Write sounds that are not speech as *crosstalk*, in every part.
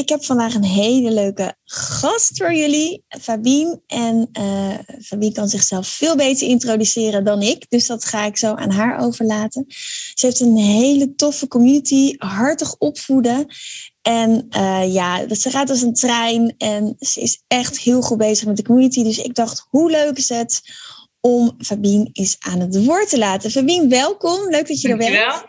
ik heb vandaag een hele leuke gast voor jullie, Fabien. En uh, Fabien kan zichzelf veel beter introduceren dan ik, dus dat ga ik zo aan haar overlaten. Ze heeft een hele toffe community, hartig opvoeden. En uh, ja, ze gaat als een trein en ze is echt heel goed bezig met de community. Dus ik dacht, hoe leuk is het om Fabien eens aan het woord te laten. Fabien, welkom. Leuk dat je er bent.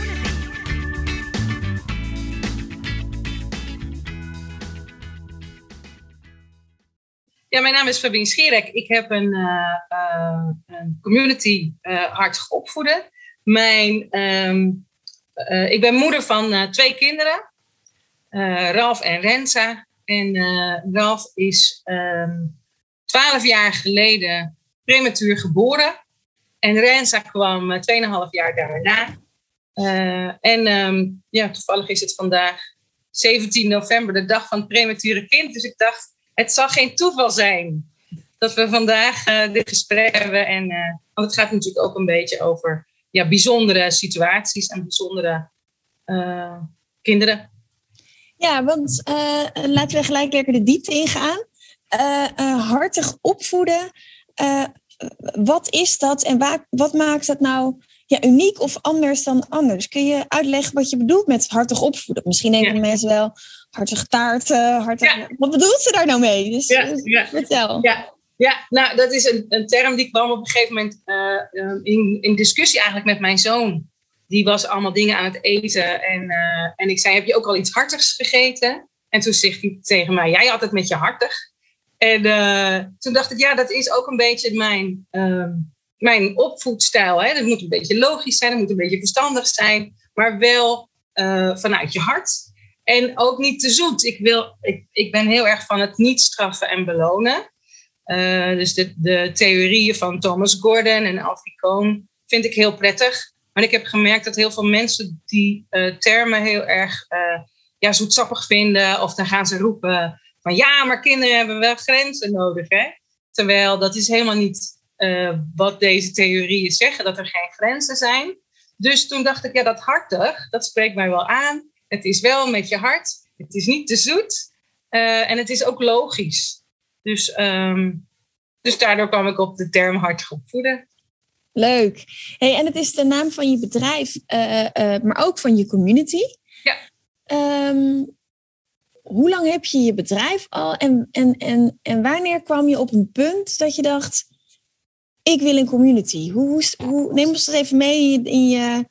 Ja, mijn naam is Fabien Schierek. Ik heb een, uh, een community uh, hartig opvoeden. Mijn, um, ik ben moeder van twee kinderen, Ralf en Renza. En Ralf is um, 12 jaar geleden prematuur geboren. En Renza kwam 2,5 jaar daarna. en um, ja, toevallig is het vandaag 17 november, de dag van het premature kind. Dus ik dacht, het zal geen toeval zijn dat we vandaag uh, dit gesprek hebben. En, uh, want het gaat natuurlijk ook een beetje over ja, bijzondere situaties en bijzondere uh, kinderen. Ja, want laten we gelijk lekker de diepte ingaan. hartig opvoeden. wat is dat en waar, wat maakt dat nou ja, uniek of anders dan anders? Kun je uitleggen wat je bedoelt met hartig opvoeden? Misschien denken ja. mensen wel, hartige taarten, hartig... Ja. Wat bedoelt ze daar nou mee? Dus, ja, dus ja. vertel. Ja. Ja, nou, dat is een, een term die kwam op een gegeven moment uh, in, in discussie eigenlijk met mijn zoon. Die was allemaal dingen aan het eten. En, uh, en ik zei, heb je ook al iets hartigs gegeten? En toen zegt hij tegen mij, jij had het met je hartig. En uh, toen dacht ik, ja, dat is ook een beetje mijn, ehm, mijn opvoedstijl. Hè? Dat moet een beetje logisch zijn, dat moet een beetje verstandig zijn. Maar wel vanuit je hart. En ook niet te zoet. Ik, wil, ik, ik ben heel erg van het niet straffen en belonen. Uh, dus de, de theorieën van Thomas Gordon en Alfie Kohn vind ik heel prettig. Maar ik heb gemerkt dat heel veel mensen die uh, termen heel erg uh, ja, zoetsappig vinden. Of dan gaan ze roepen van ja, maar kinderen hebben wel grenzen nodig. Hè? Terwijl dat is helemaal niet wat deze theorieën zeggen, dat er geen grenzen zijn. Dus toen dacht ik, ja, dat hartig, dat spreekt mij wel aan. Het is wel met je hart. Het is niet te zoet. Uh, en het is ook logisch. Dus, um, dus daardoor kwam ik op de term hartig opvoeden. Leuk. Hey, en het is de naam van je bedrijf, uh, uh, maar ook van je community. Ja. Um, hoe lang heb je je bedrijf al? En, en, en, en wanneer kwam je op een punt dat je dacht: ik wil een community? Hoe, hoe, hoe neem ons dat even mee in je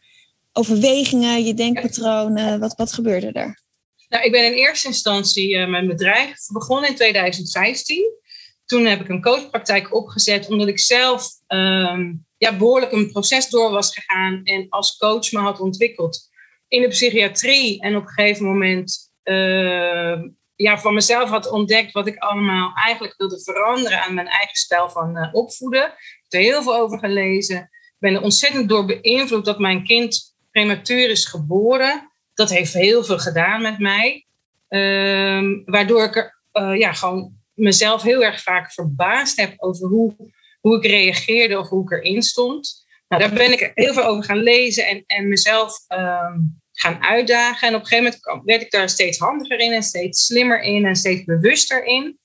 overwegingen, je denkpatronen? Wat, wat gebeurde er? Nou, ik ben in eerste instantie uh, mijn bedrijf begonnen in 2015. Toen heb ik een coachpraktijk opgezet, omdat ik zelf um, ja, behoorlijk een proces door was gegaan en als coach me had ontwikkeld in de psychiatrie. En op een gegeven moment uh, ja, van mezelf had ontdekt wat ik allemaal eigenlijk wilde veranderen aan mijn eigen stijl van uh, opvoeden. Ik heb er heel veel over gelezen. Ik ben er ontzettend door beïnvloed dat mijn kind prematuur geboren. Dat heeft heel veel gedaan met mij. Um, waardoor ik er uh, ja, gewoon mezelf heel erg vaak verbaasd heb over hoe, hoe ik reageerde of hoe ik erin stond. Nou, daar ben ik heel veel over gaan lezen en, en mezelf um, gaan uitdagen. En op een gegeven moment werd ik daar steeds handiger in en steeds slimmer in en steeds bewuster in.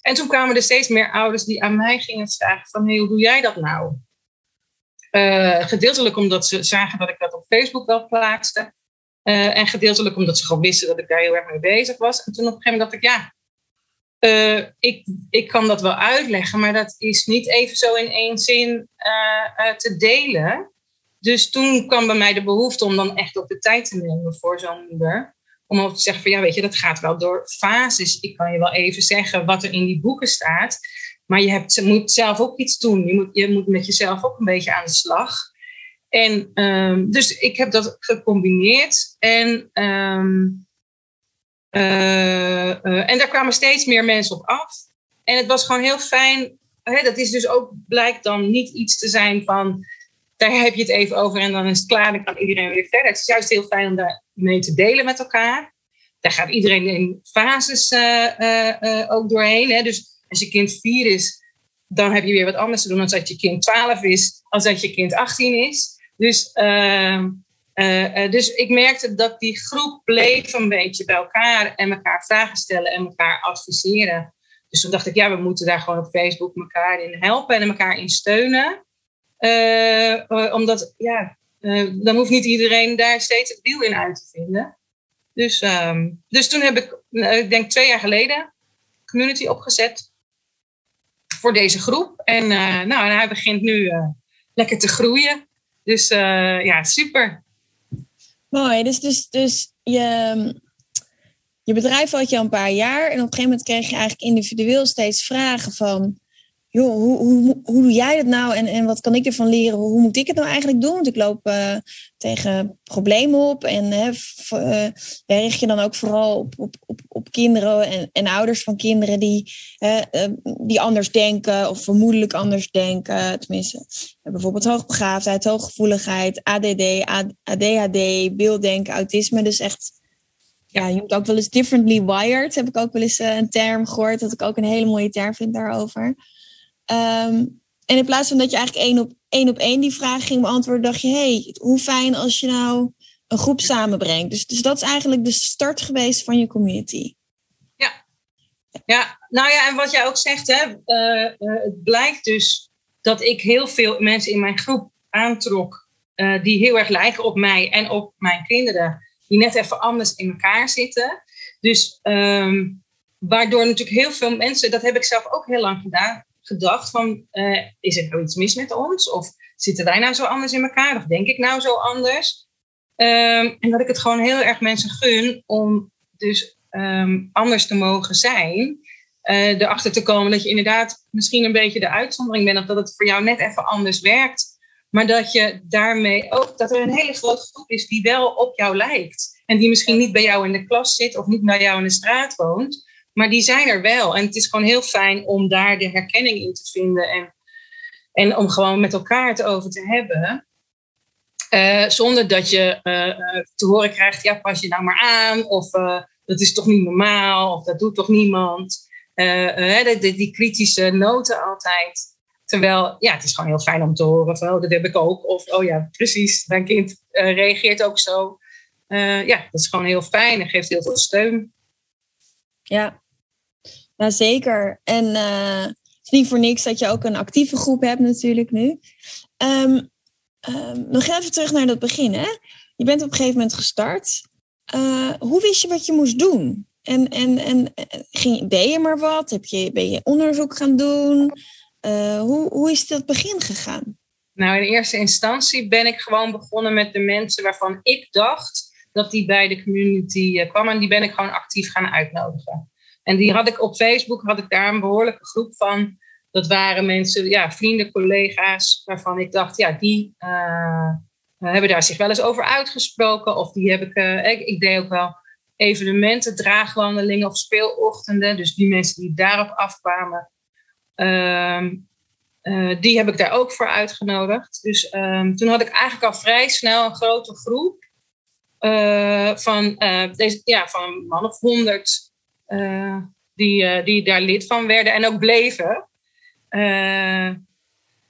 En toen kwamen er steeds meer ouders die aan mij gingen vragen van, hoe doe jij dat nou? Uh, gedeeltelijk omdat ze zagen dat ik dat op Facebook wel plaatste. Uh, en gedeeltelijk omdat ze gewoon wisten dat ik daar heel erg mee bezig was. En toen op een gegeven moment dacht ik, ja, uh, ik, ik kan dat wel uitleggen, maar dat is niet even zo in één zin te delen. Dus toen kwam bij mij de behoefte om dan echt ook de tijd te nemen voor zo'n moeder. Om ook te zeggen van ja, weet je, dat gaat wel door fases. Ik kan je wel even zeggen wat er in die boeken staat. Maar je hebt, moet zelf ook iets doen. Je moet, je moet met jezelf ook een beetje aan de slag. En um, dus ik heb dat gecombineerd. En, um, uh, uh, en daar kwamen steeds meer mensen op af. En het was gewoon heel fijn. Hè, dat is dus ook, blijkt dan niet iets te zijn van. Daar heb je het even over en dan is het klaar. Dan kan iedereen weer verder. Het is juist heel fijn om daar mee te delen met elkaar. Daar gaat iedereen in fases uh, ook doorheen. Hè. Dus als je kind vier is, dan heb je weer wat anders te doen dan als je kind 12 is, als dat je kind 18 is. Dus, uh, uh, dus ik merkte dat die groep bleef een beetje bij elkaar en elkaar vragen stellen en elkaar adviseren. Dus toen dacht ik, ja, we moeten daar gewoon op Facebook elkaar in helpen en elkaar in steunen. Uh, omdat, ja, dan hoeft niet iedereen daar steeds het wiel in uit te vinden. Dus, um, dus toen heb ik, ik denk twee jaar geleden, community opgezet voor deze groep. En uh, nou, en hij begint nu uh, lekker te groeien. Dus uh, ja, super. Mooi. Dus, dus, dus je, je bedrijf had je al een paar jaar. En op een gegeven moment kreeg je eigenlijk individueel steeds vragen van joh, hoe, hoe, hoe doe jij dat nou en, en wat kan ik ervan leren? Hoe moet ik het nou eigenlijk doen? Want ik loop uh, tegen problemen op en uh, richt je dan ook vooral op, op, op, op kinderen en, en ouders van kinderen die, die anders denken of vermoedelijk anders denken. Tenminste, bijvoorbeeld hoogbegaafdheid, hooggevoeligheid, ADD, ADHD, beelddenken, autisme. Dus echt ja, je moet ook wel eens differently wired. Heb ik ook wel eens een term gehoord, dat ik ook een hele mooie term vind daarover. Um, en in plaats van dat je eigenlijk één op één, op één die vraag ging beantwoorden, dacht je, hey, hoe fijn als je nou een groep samenbrengt. Dus, dus dat is eigenlijk de start geweest van je community. Ja, ja. nou ja, en wat jij ook zegt, hè, uh, uh, het blijkt dus dat ik heel veel mensen in mijn groep aantrok uh, die heel erg lijken op mij en op mijn kinderen, die net even anders in elkaar zitten. Dus um, waardoor natuurlijk heel veel mensen, dat heb ik zelf ook heel lang gedaan, gedacht van, uh, is er nou iets mis met ons? Of zitten wij nou zo anders in elkaar? Of denk ik nou zo anders? Um, en dat ik het gewoon heel erg mensen gun om dus um, anders te mogen zijn. Uh, erachter te komen dat je inderdaad misschien een beetje de uitzondering bent. Of dat het voor jou net even anders werkt. Maar dat je daarmee ook, dat er een hele grote groep is die wel op jou lijkt. En die misschien niet bij jou in de klas zit of niet bij jou in de straat woont. Maar die zijn er wel. En het is gewoon heel fijn om daar de herkenning in te vinden. En, en om gewoon met elkaar het over te hebben. Uh, zonder dat je uh, te horen krijgt, ja, pas je nou maar aan. Of dat is toch niet normaal. Of dat doet toch niemand. Die, die, die, kritische noten altijd. Terwijl, ja, het is gewoon heel fijn om te horen van, oh, dat heb ik ook. Of, oh ja, precies, mijn kind reageert ook zo. ja, dat is gewoon heel fijn en geeft heel veel steun. Ja, nou zeker. En uh, het is niet voor niks dat je ook een actieve groep hebt natuurlijk nu. Um, um, nog even terug naar dat begin. Hè? Je bent op een gegeven moment gestart. Uh, hoe wist je wat je moest doen? En, en, en ging, deed je maar wat? Heb je, ben je onderzoek gaan doen? Hoe, hoe is dat begin gegaan? Nou, in eerste instantie ben ik gewoon begonnen met de mensen waarvan ik dacht dat die bij de community kwamen. En die ben ik gewoon actief gaan uitnodigen. En die had ik op Facebook, had ik daar een behoorlijke groep van. Dat waren mensen, ja, vrienden, collega's, waarvan ik dacht, ja, die uh, hebben daar zich wel eens over uitgesproken. Of die heb ik, uh, ik, ik, deed ook wel evenementen, draagwandelingen of speelochtenden. Dus die mensen die daarop afkwamen, uh, die heb ik daar ook voor uitgenodigd. Dus ehm, toen had ik eigenlijk al vrij snel een grote groep. van, deze, ja, van een man of honderd uh, die, uh, die daar lid van werden en ook bleven. Uh,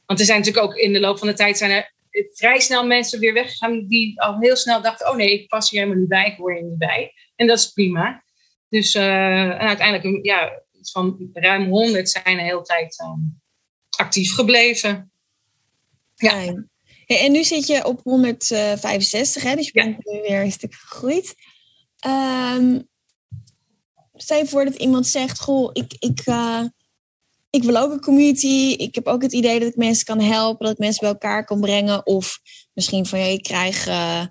want er zijn natuurlijk ook in de loop van de tijd zijn er vrij snel mensen weer weggegaan die al heel snel dachten: oh nee, ik pas hier helemaal niet bij, ik hoor hier niet bij. En dat is prima. Dus en uiteindelijk, ja, van ruim 100 zijn de hele tijd actief gebleven. Ja. En nu zit je op 165, hè? dus je bent ja. weer een stuk gegroeid. Um, stel je voor dat iemand zegt: Goh, ik, ik, uh, ik wil ook een community. Ik heb ook het idee dat ik mensen kan helpen, dat ik mensen bij elkaar kan brengen. Of misschien van ja, ik krijg uh,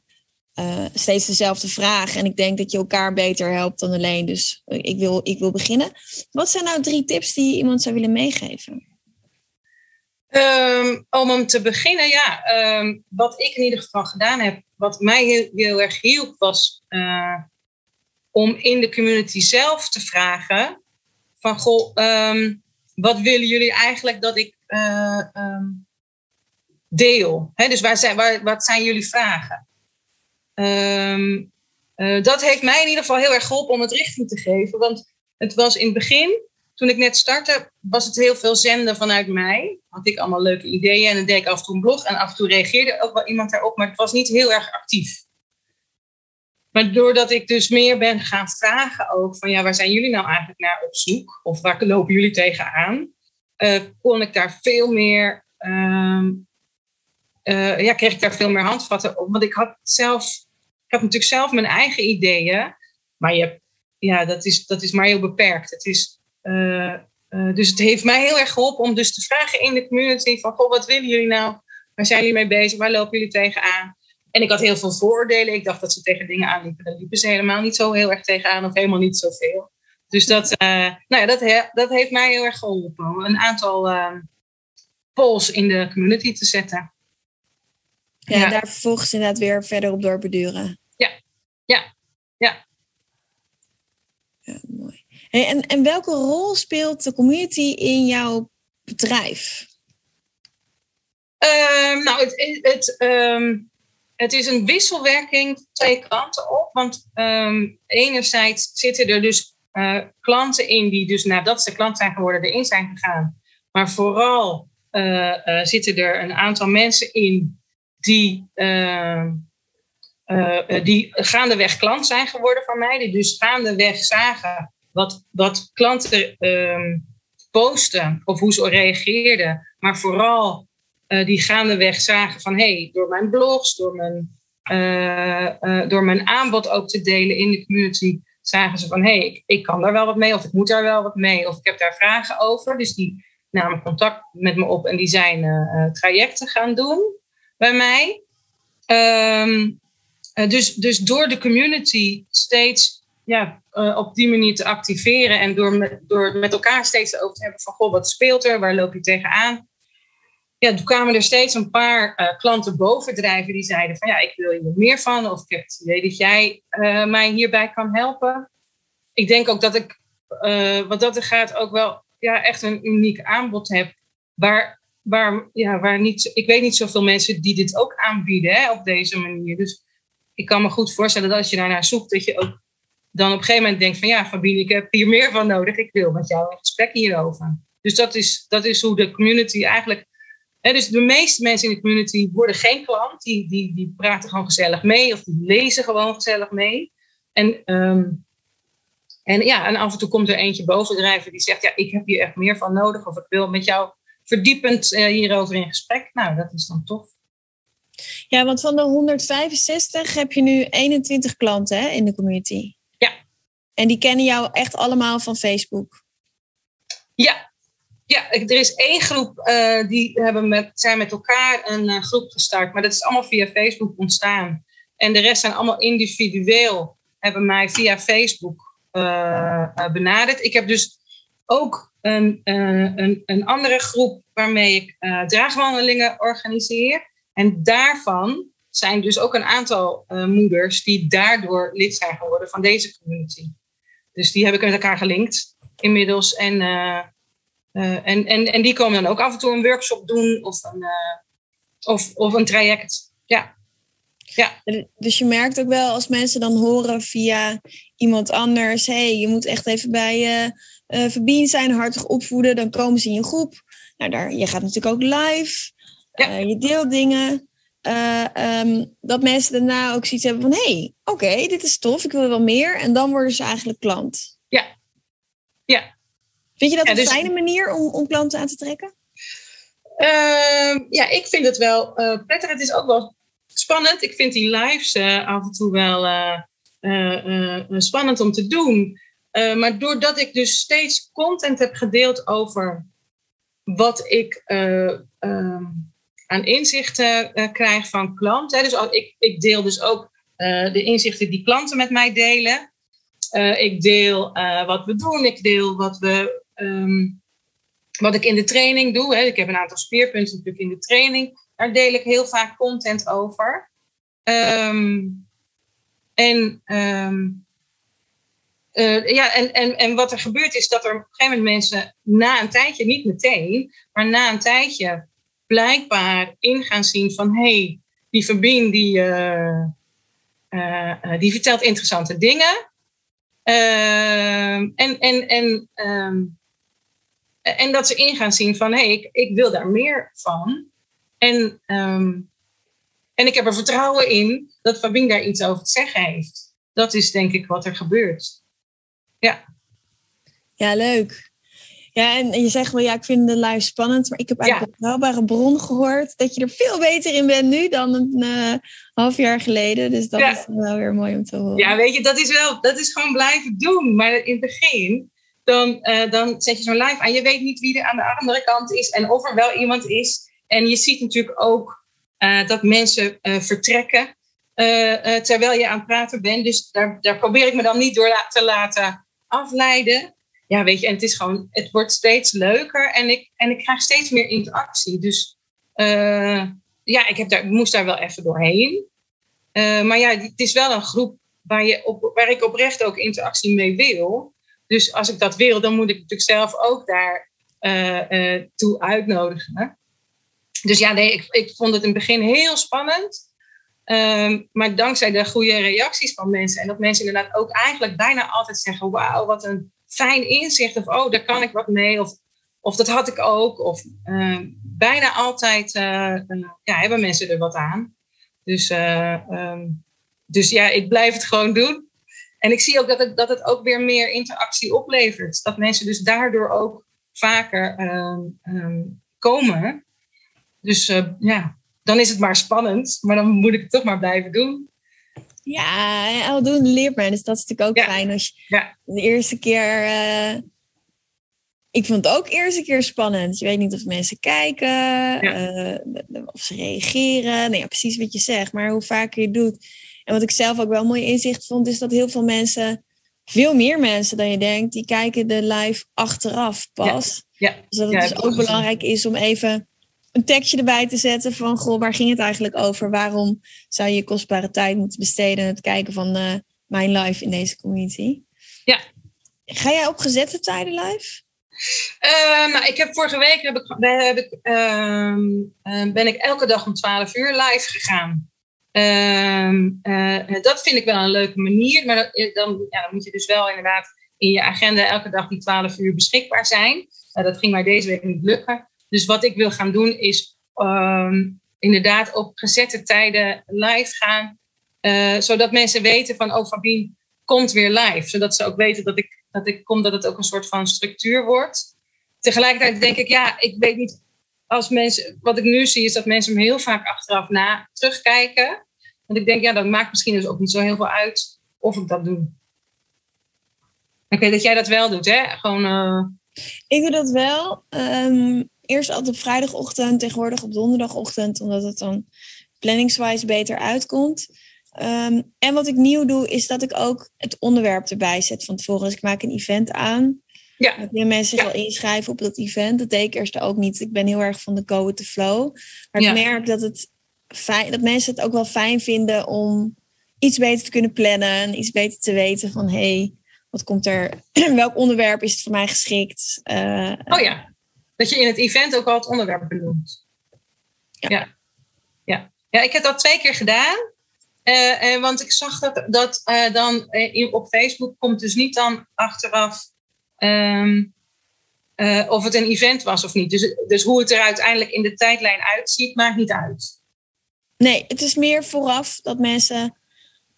steeds dezelfde vraag. En ik denk dat je elkaar beter helpt dan alleen. Dus ik wil, ik wil beginnen. Wat zijn nou drie tips die je iemand zou willen meegeven? Um, om te beginnen, ja. Ehm, wat ik in ieder geval gedaan heb, wat mij heel, erg hielp, was om in de community zelf te vragen: van goh, um, wat willen jullie eigenlijk dat ik uh, deel? He, dus waar zijn, waar, wat zijn jullie vragen? Uh, dat heeft mij in ieder geval heel erg geholpen om het richting te geven. Want het was in het begin toen ik net startte, was het heel veel zenden vanuit mij. Had ik allemaal leuke ideeën en dan deed ik af en toe een blog en af en toe reageerde ook wel iemand daarop, maar het was niet heel erg actief. Maar doordat ik dus meer ben gaan vragen ook van ja, waar zijn jullie nou eigenlijk naar op zoek? Of waar lopen jullie tegenaan? Uh, kon ik daar veel meer, uh, uh, ja, kreeg ik daar veel meer handvatten op. Want ik had zelf, ik had natuurlijk zelf mijn eigen ideeën, maar je, ja, dat is, dat is maar heel beperkt. Het is uh, dus het heeft mij heel erg geholpen om dus te vragen in de community van, goh, wat willen jullie nou? Waar zijn jullie mee bezig? Waar lopen jullie tegenaan? En ik had heel veel vooroordelen. Ik dacht dat ze tegen dingen aanliepen. Daar liepen ze helemaal niet zo heel erg tegenaan of helemaal niet zoveel. Dus dat, uh, nou ja, dat, he, dat heeft mij heel erg geholpen. Om een aantal polls in de community te zetten. Ja, ja. daar vervolgens inderdaad weer verder op doorbeduren. Ja, ja, ja. Ja, mooi. En, en welke rol speelt de community in jouw bedrijf? Uh, nou, het, het, um, het is een wisselwerking twee kanten op. Want um, enerzijds zitten er dus uh, klanten in die dus nadat ze klant zijn geworden erin zijn gegaan. Maar vooral uh, uh, zitten er een aantal mensen in die, ehm, die gaandeweg klant zijn geworden van mij. Die dus gaandeweg zagen wat, wat klanten um, posten of hoe ze reageerden. Maar vooral uh, die gaandeweg zagen van hey, door mijn blogs, door mijn, uh, uh, door mijn aanbod ook te delen in de community, zagen ze van hey, ik, ik kan daar wel wat mee of ik moet daar wel wat mee of ik heb daar vragen over. Dus die namen contact met me op en die zijn trajecten gaan doen bij mij. Um, dus, dus door de community steeds ja, op die manier te activeren en door door met elkaar steeds over te hebben van goh, wat speelt er, waar loop je tegenaan? Ja, toen kwamen er steeds een paar uh, klanten bovendrijven die zeiden van ja, ik wil hier meer van of ik heb het idee dat jij uh, mij hierbij kan helpen. Ik denk ook dat ik, wat dat er gaat, ook wel ja, echt een uniek aanbod heb waar, waar, ja, waar niet, ik weet niet zoveel mensen die dit ook aanbieden hè, op deze manier. Dus ik kan me goed voorstellen dat als je daarnaar zoekt, dat je ook dan op een gegeven moment denkt van ja, Fabine, ik heb hier meer van nodig. Ik wil met jou een gesprek hierover. Dus dat is, dat is hoe de community eigenlijk. Dus de meeste mensen in de community worden geen klant. Die, die, die praten gewoon gezellig mee of die lezen gewoon gezellig mee. En, um, en ja, en af en toe komt er eentje bovendrijven die zegt: Ja, ik heb hier echt meer van nodig. Of ik wil met jou verdiepend uh, hierover in gesprek. Nou, dat is dan tof. Ja, want van de 165 heb je nu 21 klanten hè, in de community. En die kennen jou echt allemaal van Facebook? Ja, ja er is één groep uh, die hebben met, zijn met elkaar een uh, groep gestart. Maar dat is allemaal via Facebook ontstaan. En de rest zijn allemaal individueel, hebben mij via Facebook uh, benaderd. Ik heb dus ook een, een, een andere groep waarmee ik draagwandelingen organiseer. En daarvan zijn dus ook een aantal moeders die daardoor lid zijn geworden van deze community. Dus die heb ik met elkaar gelinkt inmiddels. En, uh, uh, en, en, en die komen dan ook af en toe een workshop doen of een, uh, of, of een traject. Ja. ja. Dus je merkt ook wel als mensen dan horen via iemand anders: hé, hey, je moet echt even bij uh, zijn, hartig opvoeden. Dan komen ze in je groep. Nou, daar, je gaat natuurlijk ook live. Ja. je deelt dingen. Uh, um, dat mensen daarna ook zoiets hebben van... hé, hey, oké, okay, dit is tof, ik wil wel meer. En dan worden ze eigenlijk klant. Ja. Ja. Vind je dat ja, dus... een fijne manier om, om klanten aan te trekken? Uh, ja, ik vind het wel uh, prettig. Het is ook wel spannend. Ik vind die lives uh, af en toe wel spannend om te doen. maar doordat ik dus steeds content heb gedeeld over wat ik ehm, aan inzichten krijg van klanten. Dus ik, ik deel dus ook de inzichten die klanten met mij delen. Ik deel wat we doen, ik deel wat we, um, wat ik in de training doe, hè, ik heb een aantal speerpunten natuurlijk in de training, daar deel ik heel vaak content over. Ehm, en, ehm, eh, ja, en, en, en wat er gebeurt is dat er op een gegeven moment mensen na een tijdje, niet meteen, maar na een tijdje blijkbaar in gaan zien van hé, hey, die Verbien die, uh, uh, die vertelt interessante dingen. Ehm, en, en, en, en dat ze in gaan zien van hé, hey, ik, ik wil daar meer van. En, um, en ik heb er vertrouwen in dat Fabien daar iets over te zeggen heeft. Dat is denk ik wat er gebeurt. Ja. Ja, leuk. Ja, en je zegt wel, ja, ik vind de live spannend, maar ik heb uit een betrouwbare bron gehoord dat je er veel beter in bent nu dan een uh, half jaar geleden. Dus dat is wel weer mooi om te horen. Ja, weet je, dat is wel, dat is gewoon blijven doen. Maar in het begin, dan, uh, dan zet je zo'n live aan. Je weet niet wie er aan de andere kant is en of er wel iemand is. En je ziet natuurlijk ook uh, dat mensen vertrekken terwijl je aan het praten bent. Dus daar, daar probeer ik me dan niet door te laten afleiden ja, weet je, en het is gewoon, het wordt steeds leuker en ik, en ik krijg steeds meer interactie. Dus ja, ik, heb daar, moest daar wel even doorheen. Maar ja, het is wel een groep waar, je op, waar ik oprecht ook interactie mee wil. Dus als ik dat wil, dan moet ik natuurlijk zelf ook daar uh, toe uitnodigen. Dus ja, nee, ik, ik vond het in het begin heel spannend. Um, maar dankzij de goede reacties van mensen en dat mensen inderdaad ook eigenlijk bijna altijd zeggen: Wauw, wat een fijn inzicht. Of oh, daar kan ik wat mee. Of, of dat had ik ook. Of uh, bijna altijd ja, hebben mensen er wat aan. Dus, um, dus ja, ik blijf het gewoon doen. En ik zie ook dat het, dat het ook weer meer interactie oplevert. Dat mensen dus daardoor ook vaker um, komen. Dus uh, ja, dan is het maar spannend. Maar dan moet ik het toch maar blijven doen. Ja, al doen leert men. Dus dat is natuurlijk ook fijn. Als je ja. de eerste keer... Uh, ik vond het ook de eerste keer spannend. Je weet niet of mensen kijken, ja. uh, of ze reageren. Nee, ja, precies wat je zegt. Maar hoe vaker je het doet. En wat ik zelf ook wel mooi inzicht vond, is dat heel veel mensen, veel meer mensen dan je denkt, die kijken de live achteraf pas. Ja. Dus dat het dus ook belangrijk is om even een tekstje erbij te zetten van, goh, waar ging het eigenlijk over? Waarom zou je kostbare tijd moeten besteden aan het kijken van uh, mijn live in deze community? Ja. Ga jij op gezette tijden live? Uh, nou, ik heb vorige week heb ik, heb ik, uh, ben ik elke dag om 12 uur live gegaan. Ehm, eh, dat vind ik wel een leuke manier, maar dat, dan, ja, dan moet je dus wel inderdaad in je agenda elke dag die 12 uur beschikbaar zijn. dat ging mij deze week niet lukken. Dus wat ik wil gaan doen is um, inderdaad op gezette tijden live gaan. Uh, zodat mensen weten van, oh Fabien komt weer live. Zodat ze ook weten dat ik, dat ik kom, dat het ook een soort van structuur wordt. Tegelijkertijd denk ik, ja, ik weet niet, als mensen, wat ik nu zie is dat mensen me heel vaak achteraf na terugkijken. Want ik denk, ja, dat maakt misschien dus ook niet zo heel veel uit of ik dat doe. Ik dat jij dat wel doet, hè? Gewoon... Uh... Ik doe dat wel. Um, eerst altijd op vrijdagochtend, tegenwoordig op donderdagochtend, omdat het dan planningswise beter uitkomt. Um, en wat ik nieuw doe, is dat ik ook het onderwerp erbij zet van tevoren. Dus ik maak een event aan. Ja. Dan kunnen mensen zich al inschrijven op dat event. Dat deed ik eerst ook niet. Ik ben heel erg van de go with the flow. Maar ik merk dat, het fijn, dat mensen het ook wel fijn vinden om iets beter te kunnen plannen. Iets beter te weten van, hé, hey, wat komt er? *clears throat* welk onderwerp is het voor mij geschikt? Uh, oh ja dat je in het event ook al het onderwerp benoemt. Ja. Ja, ja. ik heb dat twee keer gedaan. Uh, want ik zag dat, dat dan op Facebook komt dus niet dan achteraf um, of het een event was of niet. Dus, dus hoe het er uiteindelijk in de tijdlijn uitziet, maakt niet uit. Nee, het is meer vooraf dat mensen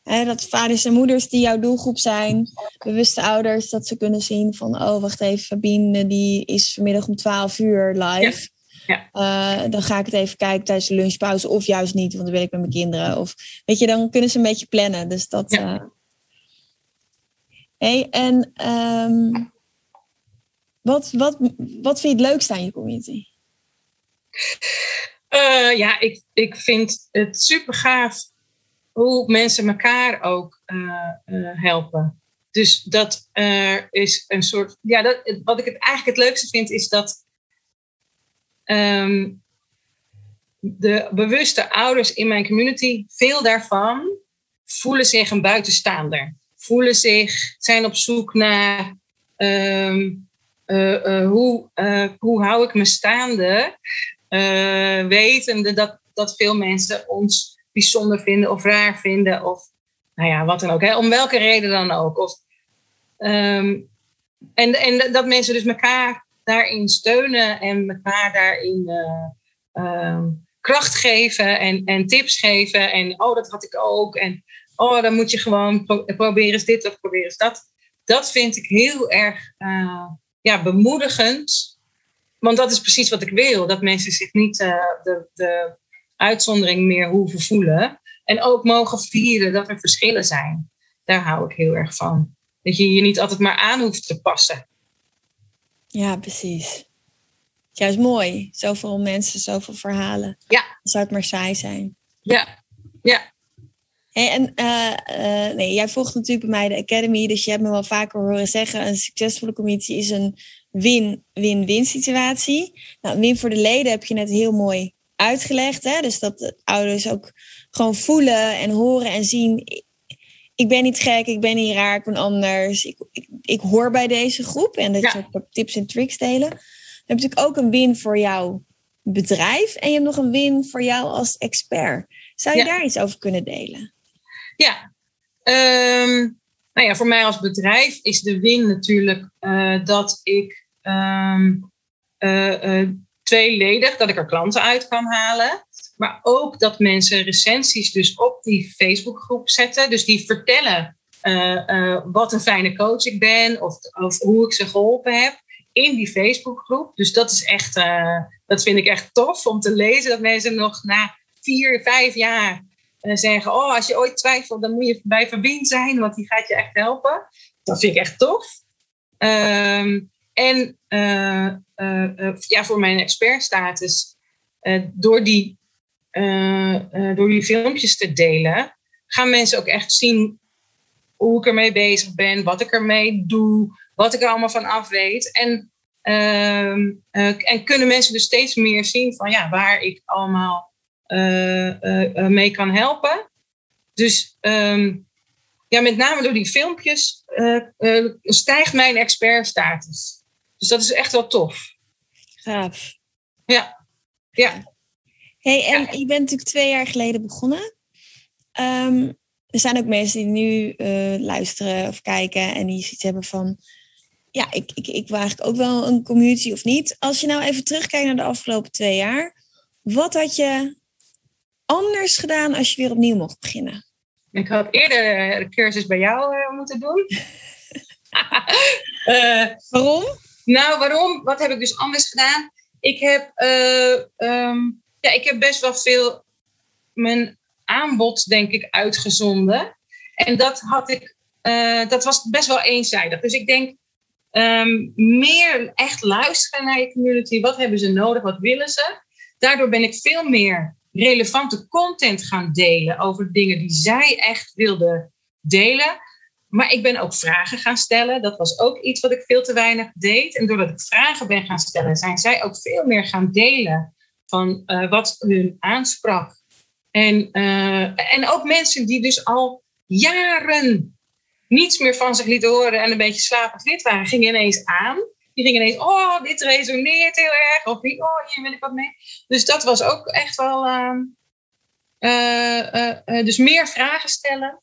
dat vaders en moeders die jouw doelgroep zijn, bewuste ouders, dat ze kunnen zien van, oh wacht even, Fabine die is vanmiddag om 12 uur live. Ja. Uh, dan ga ik het even kijken tijdens de lunchpauze of juist niet, want dan ben ik met mijn kinderen. Of weet je, dan kunnen ze een beetje plannen. Dus dat. Ja. Uh... Hey, en um, wat, wat, wat vind je het leukste aan je community? Uh, ja, ik, ik vind het super gaaf hoe mensen elkaar ook uh, uh, helpen. Dus dat is een soort. Ja, dat, wat ik het eigenlijk het leukste vind, is dat ehm, de bewuste ouders in mijn community, veel daarvan voelen zich een buitenstaander. Voelen zich, zijn op zoek naar ehm, eh, eh, hoe, uh, hoe hou ik me staande, wetende dat, dat veel mensen ons bijzonder vinden of raar vinden of nou ja, wat dan ook. Hè? Om welke reden dan ook. Of, ehm, en, en dat mensen dus elkaar daarin steunen en elkaar daarin ehm, kracht geven en, en tips geven. En oh, dat had ik ook. En oh, dan moet je gewoon pro proberen eens dit of proberen eens dat. Dat vind ik heel erg ja, bemoedigend. Want dat is precies wat ik wil. Dat mensen zich niet uh, de, de uitzondering meer hoeven voelen. En ook mogen vieren dat er verschillen zijn. Daar hou ik heel erg van. Dat je je niet altijd maar aan hoeft te passen. Ja, precies. Juist mooi. Zoveel mensen, zoveel verhalen. Ja. Zou het maar saai zijn. Ja, ja. Hey, en uh, uh, nee, jij volgt natuurlijk bij mij de Academy, dus je hebt me wel vaker horen zeggen: een succesvolle community is een win-win-win situatie. Nou, win voor de leden heb je net heel mooi uitgelegd. Hè? Dus dat de ouders ook gewoon voelen en horen en zien. Ik ben niet gek, ik ben niet raar, ik ben anders. Ik, ik, ik hoor bij deze groep en dat ja. je ook tips en tricks delen. Dan heb je natuurlijk ook een win voor jouw bedrijf en je hebt nog een win voor jou als expert. Zou je ja. daar iets over kunnen delen? Ja, um, nou ja, voor mij als bedrijf is de win natuurlijk uh, dat ik um, uh, uh, tweeledig, dat ik er klanten uit kan halen. Maar ook dat mensen recensies dus op die Facebookgroep zetten. Dus die vertellen wat een fijne coach ik ben of, of hoe ik ze geholpen heb in die Facebookgroep. Dus dat is echt, dat vind ik echt tof om te lezen. Dat mensen nog na vier, vijf jaar zeggen, oh, als je ooit twijfelt, dan moet je bij Verbien zijn, want die gaat je echt helpen. Dat vind ik echt tof. Um, en uh, uh, ja, voor mijn expertstatus, door, die, door die filmpjes te delen, gaan mensen ook echt zien hoe ik ermee bezig ben, wat ik ermee doe, wat ik er allemaal van af weet. En, ehm, en kunnen mensen dus steeds meer zien van ja, waar ik allemaal uh, mee kan helpen. Dus um, ja, met name door die filmpjes stijgt mijn expertstatus. Dus dat is echt wel tof. Gaaf. Ja. Ja. Hey, en ja. je bent natuurlijk twee jaar geleden begonnen. Um, er zijn ook mensen die nu uh, luisteren of kijken en die zoiets hebben van... Ja, ik, ik, ik wil eigenlijk ook wel een community of niet. Als je nou even terugkijkt naar de afgelopen twee jaar. Wat had je anders gedaan als je weer opnieuw mocht beginnen? Ik had eerder de cursus bij jou uh, moeten doen. uh, *laughs* waarom? Nou, waarom? Wat heb ik dus anders gedaan? Ik heb, uh, um, ja, ik heb best wel veel mijn aanbod, denk ik, uitgezonden. En dat had ik, dat was best wel eenzijdig. Dus ik denk, um, meer echt luisteren naar je community. Wat hebben ze nodig? Wat willen ze? Daardoor ben ik veel meer relevante content gaan delen over dingen die zij echt wilden delen. Maar ik ben ook vragen gaan stellen. Dat was ook iets wat ik veel te weinig deed. En doordat ik vragen ben gaan stellen, zijn zij ook veel meer gaan delen van uh, wat hun aansprak. En, uh, en ook mensen die dus al jaren niets meer van zich lieten horen en een beetje slapend wit waren, gingen ineens aan. Die gingen ineens, oh, dit resoneert heel erg. Of oh, hier wil ik wat mee. Dus dat was ook echt wel. Uh, uh, uh, dus meer vragen stellen.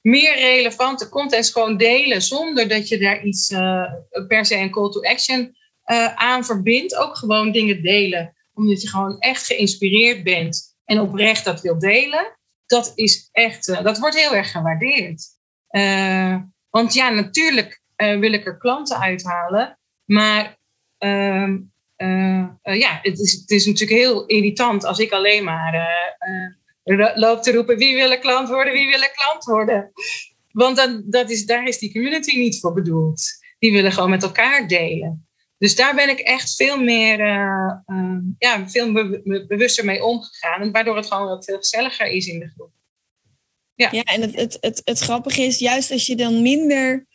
Meer relevante content gewoon delen. Zonder dat je daar iets per se een call to action aan verbindt. Ook gewoon dingen delen. Omdat je gewoon echt geïnspireerd bent. En oprecht dat wil delen. Dat is echt, dat wordt heel erg gewaardeerd. want ja, natuurlijk wil ik er klanten uithalen. Maar uh, uh, ja, het is, het is natuurlijk heel irritant als ik alleen maar uh, loop te roepen: wie wil een klant worden, wie wil een klant worden. Want dan, dat is, daar is die community niet voor bedoeld. Die willen gewoon met elkaar delen. Dus daar ben ik echt veel meer, ehm, ja, veel be bewuster mee omgegaan. Waardoor het gewoon wat veel gezelliger is in de groep. Ja, ja en het, het, het grappige is, juist als je dan minder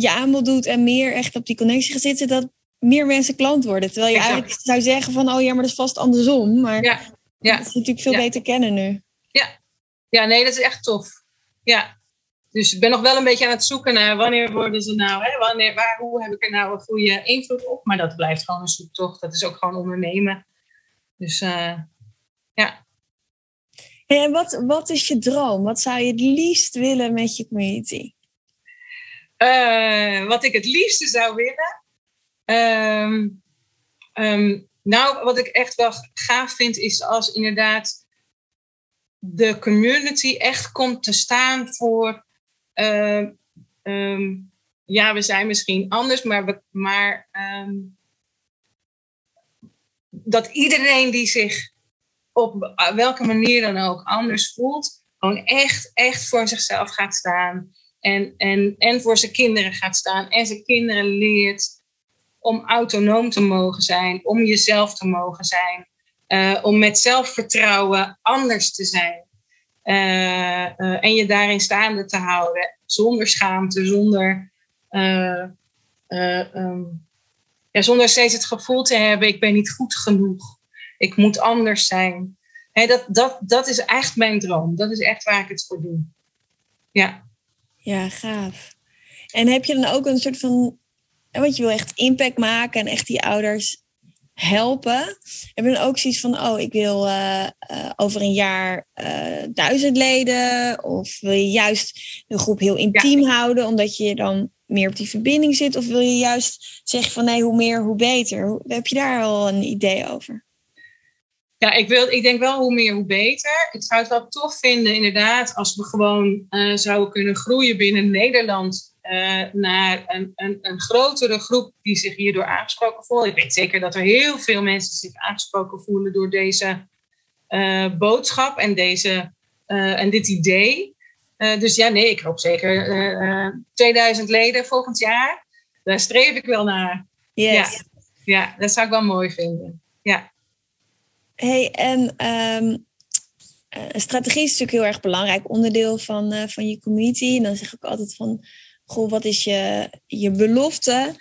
je aanbod doet en meer echt op die connectie gaat zitten, dat meer mensen klant worden. Terwijl je Exact. eigenlijk zou zeggen van, oh ja, maar dat is vast andersom. Maar Ja, ja. dat is natuurlijk veel Ja. beter kennen nu. Ja, nee, dat is echt tof. Ja. Dus ik ben nog wel een beetje aan het zoeken naar wanneer worden ze nou, hè, wanneer, waar, hoe heb ik er nou een goede invloed op. Maar dat blijft gewoon een zoektocht. Dat is ook gewoon ondernemen. Dus eh, Hey, en wat, wat is je droom? Wat zou je het liefst willen met je community? Eh, wat ik het liefste zou willen. ehm, ehm, nou, wat ik echt wel gaaf vind, is als inderdaad de community echt komt te staan voor. ehm, ehm, ja, we zijn misschien anders, maar, we, maar dat iedereen die zich op welke manier dan ook anders voelt, gewoon echt, echt voor zichzelf gaat staan. En, en, en voor zijn kinderen gaat staan. En zijn kinderen leert om autonoom te mogen zijn. Om jezelf te mogen zijn. eh, om met zelfvertrouwen anders te zijn. Eh, eh, en je daarin staande te houden. Zonder schaamte, zonder, eh, eh, ehm, ja, zonder steeds het gevoel te hebben: ik ben niet goed genoeg. Ik moet anders zijn. Dat, dat, dat is echt mijn droom. Dat is echt waar ik het voor doe. Ja. Ja, gaaf. En heb je dan ook een soort van, want je wil echt impact maken en echt die ouders helpen. Heb je dan ook zoiets van, oh, ik wil eh, eh, over een jaar eh, duizend leden? Of wil je juist een groep heel intiem houden, omdat je dan meer op die verbinding zit? Of wil je juist zeggen van, nee, hoe meer, hoe beter? Heb je daar al een idee over? Ja, ik, wil, ik denk wel hoe meer, hoe beter. Ik zou het wel tof vinden, inderdaad, als we gewoon eh, zouden kunnen groeien binnen Nederland eh, naar een, een, een grotere groep die zich hierdoor aangesproken voelt. Ik weet zeker dat er heel veel mensen zich aangesproken voelen door deze eh, boodschap en, deze, en dit idee. Dus ja, nee, ik hoop zeker eh, eh, 2000 leden volgend jaar. Daar streef ik wel naar. Yes. Ja, dat zou ik wel mooi vinden. Ja. Hey, en eh, strategie is natuurlijk heel erg belangrijk onderdeel van, eh, van je community. En dan zeg ik altijd van, goh, wat is je, je belofte?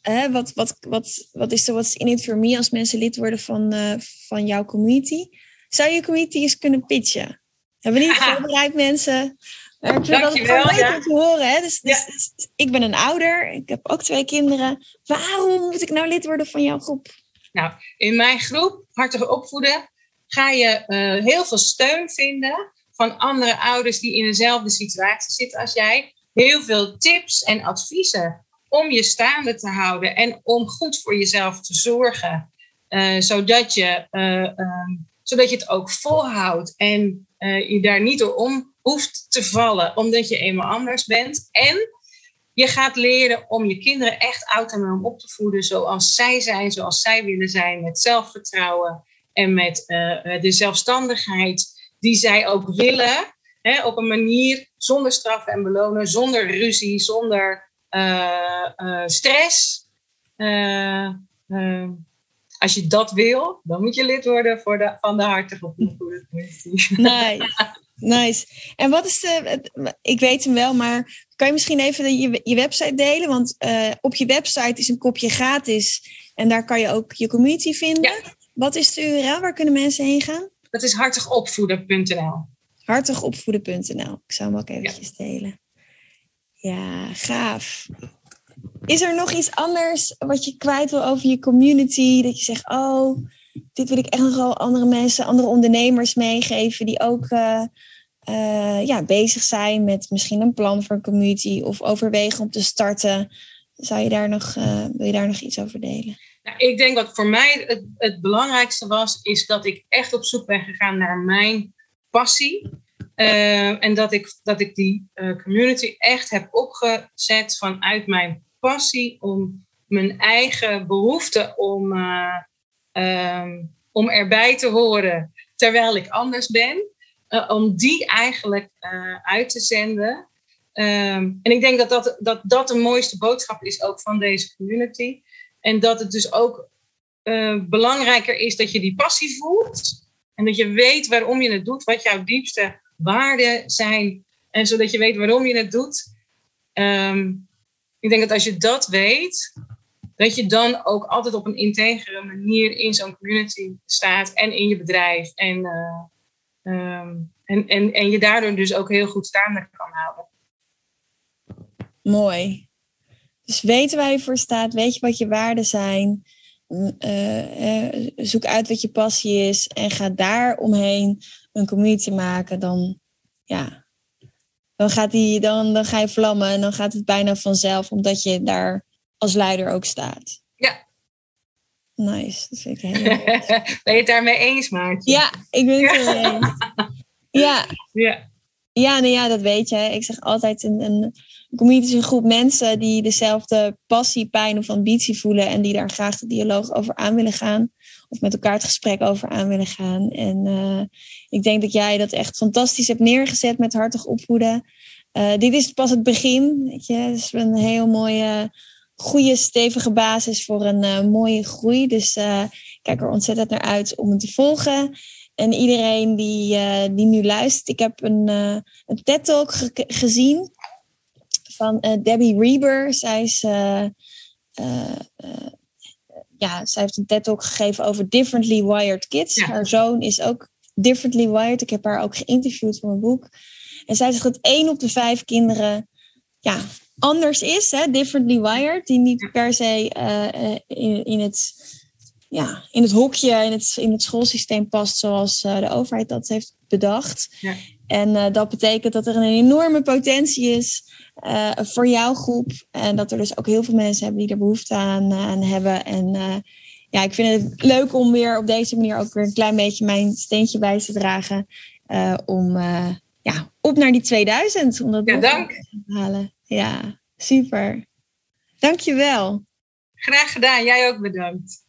Hè, wat, wat, wat, wat is er wat in it for me als mensen lid worden van, eh, van jouw community? Zou je community eens kunnen pitchen? Hebben we niet voorbereid *laughs* mensen? Ik vind dat het gewoon leuk om te horen. Hè? Dus, dus, Ja. dus ik ben een ouder, ik heb ook twee kinderen. Waarom moet ik nou lid worden van jouw groep? Nou, in mijn groep, Hartig Opvoeden, ga je eh, heel veel steun vinden van andere ouders die in dezelfde situatie zitten als jij. Heel veel tips en adviezen om je staande te houden en om goed voor jezelf te zorgen. eh, zodat, je, eh, ehm, zodat je het ook volhoudt en je daar niet door om hoeft te vallen, omdat je eenmaal anders bent. En je gaat leren om je kinderen echt autonoom op te voeden zoals zij zijn, zoals zij willen zijn, met zelfvertrouwen en met eh, eh, de zelfstandigheid die zij ook willen. Hè, op een manier zonder straffen en belonen, zonder ruzie, zonder eh, stress. Als je dat wil, dan moet je lid worden voor de, van de Hartige Community. Nice. Nice. En wat is de. het- Ik weet hem wel, maar kan je misschien even je, je website delen? Want eh, op je website is een kopje gratis en daar kan je ook je community vinden. Wat is de URL? Waar kunnen mensen heen gaan? Dat is hartigopvoeden.nl. Hartigopvoeden.nl. Ik zou hem ook eventjes delen. Ja, gaaf. Is er nog iets anders wat je kwijt wil over je community? Dat je zegt, oh, dit wil ik echt nog wel andere mensen, andere ondernemers meegeven die ook eh, eh, ja, bezig zijn met misschien een plan voor een community of overwegen om te starten. Zou je daar nog, eh, wil je daar nog iets over delen? Nou, ik denk wat voor mij het, het belangrijkste was, is dat ik echt op zoek ben gegaan naar mijn passie. En dat ik, dat ik die community echt heb opgezet vanuit mijn passie om mijn eigen behoefte om, eh, ehm, om erbij te horen terwijl ik anders ben, eh, om die eigenlijk eh, uit te zenden. Ehm, en ik denk dat dat, dat dat de mooiste boodschap is ook van deze community. En dat het dus ook eh, belangrijker is dat je die passie voelt. En dat je weet waarom je het doet, wat jouw diepste waarden zijn. En zodat je weet waarom je het doet. Ehm, ik denk dat als je dat weet, dat je dan ook altijd op een integere manier in zo'n community staat en in je bedrijf. En, eh, ehm, en, en, en je daardoor dus ook heel goed staande kan houden. Mooi. Dus weet waar je voor staat, weet je wat je waarden zijn. Uh, zoek uit wat je passie is en ga daar omheen een community maken. Dan, ja, dan, gaat die, dan, dan ga je vlammen en dan gaat het bijna vanzelf, omdat je daar als leider ook staat. Ja. Nice, dat vind ik heel *laughs* Ben je het daarmee eens, Maartje? Ja, ik ben het *laughs* ermee eens. Ja. Ja. Ja, nou ja, dat weet je. Ik zeg altijd, een, een community is een groep mensen die dezelfde passie, pijn of ambitie voelen en die daar graag de dialoog over aan willen gaan. Of met elkaar het gesprek over aan willen gaan. En uh, ik denk dat jij dat echt fantastisch hebt neergezet met hartig opvoeden. Uh, dit is pas het begin. Weet je? Het is een heel mooie, goede, stevige basis voor een uh, mooie groei. Dus ik kijk er ontzettend naar uit om het te volgen. En iedereen die, uh, die nu luistert, ik heb een, uh, een TED-talk ge gezien van uh, Debbie Reber. Zij, is, ja, zij heeft een TED-talk gegeven over differently wired kids. Ja. Haar zoon is ook differently wired. Ik heb haar ook geïnterviewd voor mijn boek. En zij zegt dat één op de vijf kinderen ja, anders is, hè, differently wired, die niet per se in, in het ja, in het hokje, in het, in het schoolsysteem past zoals uh, de overheid dat heeft bedacht. Ja. En uh, dat betekent dat er een enorme potentie is voor jouw groep. En dat er dus ook heel veel mensen hebben die er behoefte aan, aan hebben. En ja, ik vind het leuk om weer op deze manier ook weer een klein beetje mijn steentje bij te dragen. om ja, op naar die 2000. Om dat ja, dank. te halen. Ja, super. Dankjewel. Graag gedaan. Jij ook bedankt.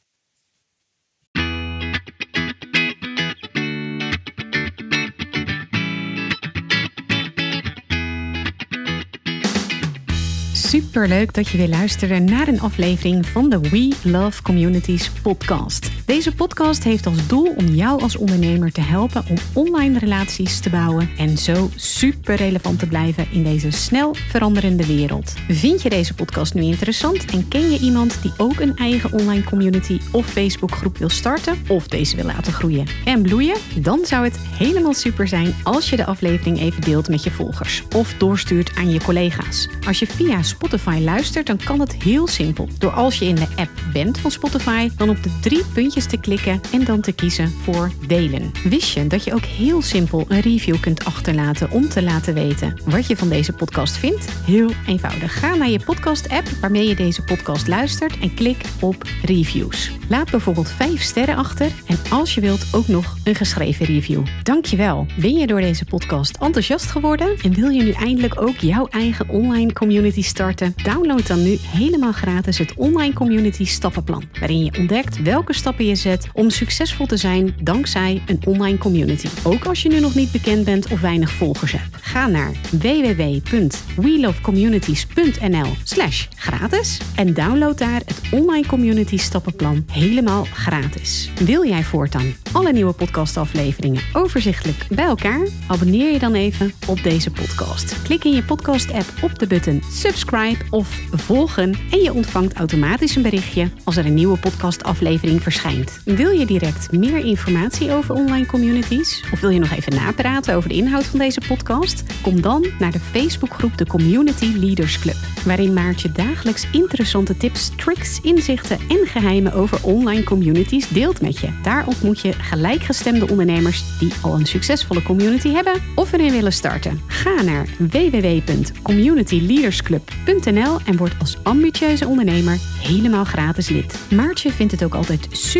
Superleuk dat je weer luisterde naar een aflevering van de We Love Communities podcast. Deze podcast heeft als doel om jou als ondernemer te helpen om online relaties te bouwen en zo super relevant te blijven in deze snel veranderende wereld. Vind je deze podcast nu interessant en ken je iemand die ook een eigen online community of Facebookgroep wil starten of deze wil laten groeien en bloeien? Dan zou het helemaal super zijn als je de aflevering even deelt met je volgers of doorstuurt aan je collega's. Als je via Spotify luistert, dan kan het heel simpel. Door als je in de app bent van Spotify, dan op de drie puntjes te klikken en dan te kiezen voor delen. Wist je dat je ook heel simpel een review kunt achterlaten om te laten weten wat je van deze podcast vindt? Heel eenvoudig. Ga naar je podcast-app waarmee je deze podcast luistert en klik op reviews. Laat bijvoorbeeld 5 sterren achter en als je wilt ook nog een geschreven review. Dankjewel. Ben je door deze podcast enthousiast geworden en wil je nu eindelijk ook jouw eigen online community starten? Download dan nu helemaal gratis het online community stappenplan, waarin je ontdekt welke stappen je zet om succesvol te zijn dankzij een online community. Ook als je nu nog niet bekend bent of weinig volgers hebt. Ga naar www.welovecommunities.nl slash gratis en download daar het online community stappenplan helemaal gratis. Wil jij voortaan alle nieuwe podcastafleveringen overzichtelijk bij elkaar? Abonneer je dan even op deze podcast. Klik in je podcast-app op de button subscribe of volgen en je ontvangt automatisch een berichtje als er een nieuwe podcastaflevering verschijnt. Wil je direct meer informatie over online communities? Of wil je nog even napraten over de inhoud van deze podcast? Kom dan naar de Facebookgroep de Community Leaders Club, waarin Maartje dagelijks interessante tips, tricks, inzichten en geheimen over online communities deelt met je. Daar ontmoet je gelijkgestemde ondernemers die al een succesvolle community hebben of erin willen starten. Ga naar www.communityleadersclub.nl en word als ambitieuze ondernemer helemaal gratis lid. Maartje vindt het ook altijd super